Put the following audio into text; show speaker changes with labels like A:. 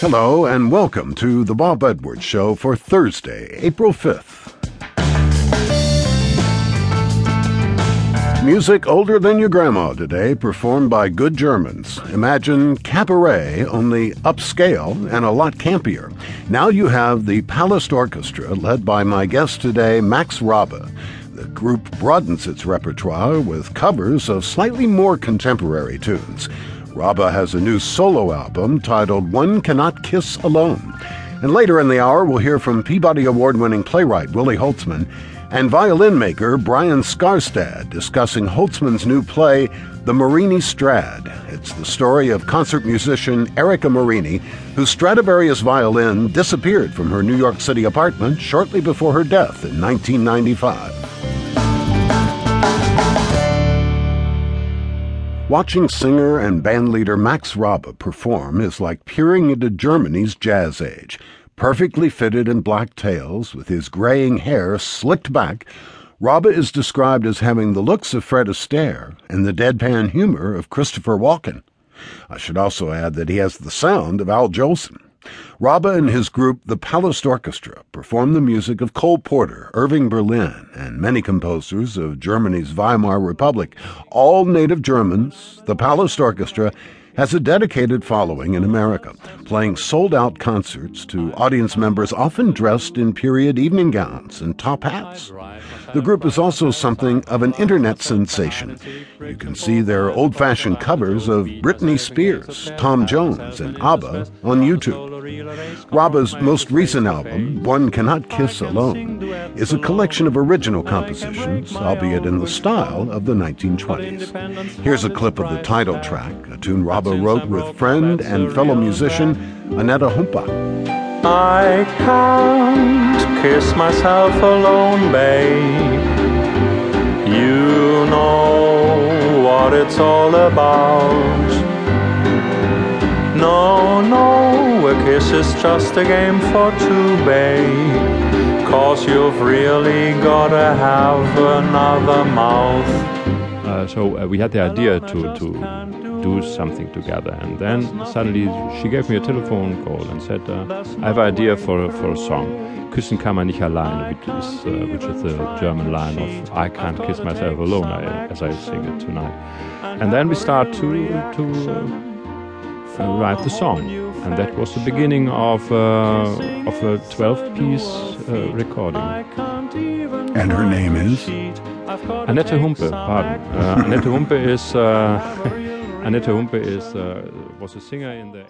A: Hello, and welcome to The Bob Edwards Show for Thursday, April 5th. Music older than your grandma today, performed by good Germans. Imagine cabaret, only upscale and a lot campier. Now you have the Palast Orchestra, led by my guest today, Max Raabe. The group broadens its repertoire with covers of slightly more contemporary tunes. Raabe has a new solo album titled One Cannot Kiss Alone. And later in the hour, we'll hear from Peabody Award winning playwright Willy Holtzman and violin maker Brian Skarstad discussing Holtzman's new play, The Morini Strad. It's the story of concert musician Erica Morini, whose Stradivarius violin disappeared from her New York City apartment shortly before her death in 1995. Watching singer and bandleader Max Raabe perform is like peering into Germany's jazz age. Perfectly fitted in black tails, with his graying hair slicked back, Raabe is described as having the looks of Fred Astaire and the deadpan humor of Christopher Walken. I should also add that he has the sound of Al Jolson. Raabe and his group, the Palast Orchestra, perform the music of Cole Porter, Irving Berlin, and many composers of Germany's Weimar Republic. All native Germans, the Palast Orchestra has a dedicated following in America, playing sold out concerts to audience members often dressed in period evening gowns and top hats. The group is also something of an internet sensation. You can see their old fashioned covers of Britney Spears, Tom Jones, and ABBA on YouTube. Raabe's most recent album, One Cannot Kiss Alone, is a collection of original compositions, albeit in the style of the 1920s. Here's a clip of the title track, a tune Raabe wrote with friend and fellow musician Annette Humpe.
B: I can't kiss myself alone, babe. You know what it's all about. No, no, a kiss is just a game for two, babe. Cause you've really gotta have another mouth.
C: Uh, so uh, we had the idea to, to do something together. And then suddenly she gave me a telephone call and said, uh, I have an idea for, for a song. Küssen kann man nicht alleine, which is, uh, which is the German line of I can't kiss myself alone, I, as I sing it tonight. And then we start to, to uh, write the song. And that was the beginning of, uh, of a 12 piece uh, recording.
A: And her name is?
C: Annette Humpe, pardon. Uh, Annette Humpe is uh, Annette Humpe is uh, was a singer in the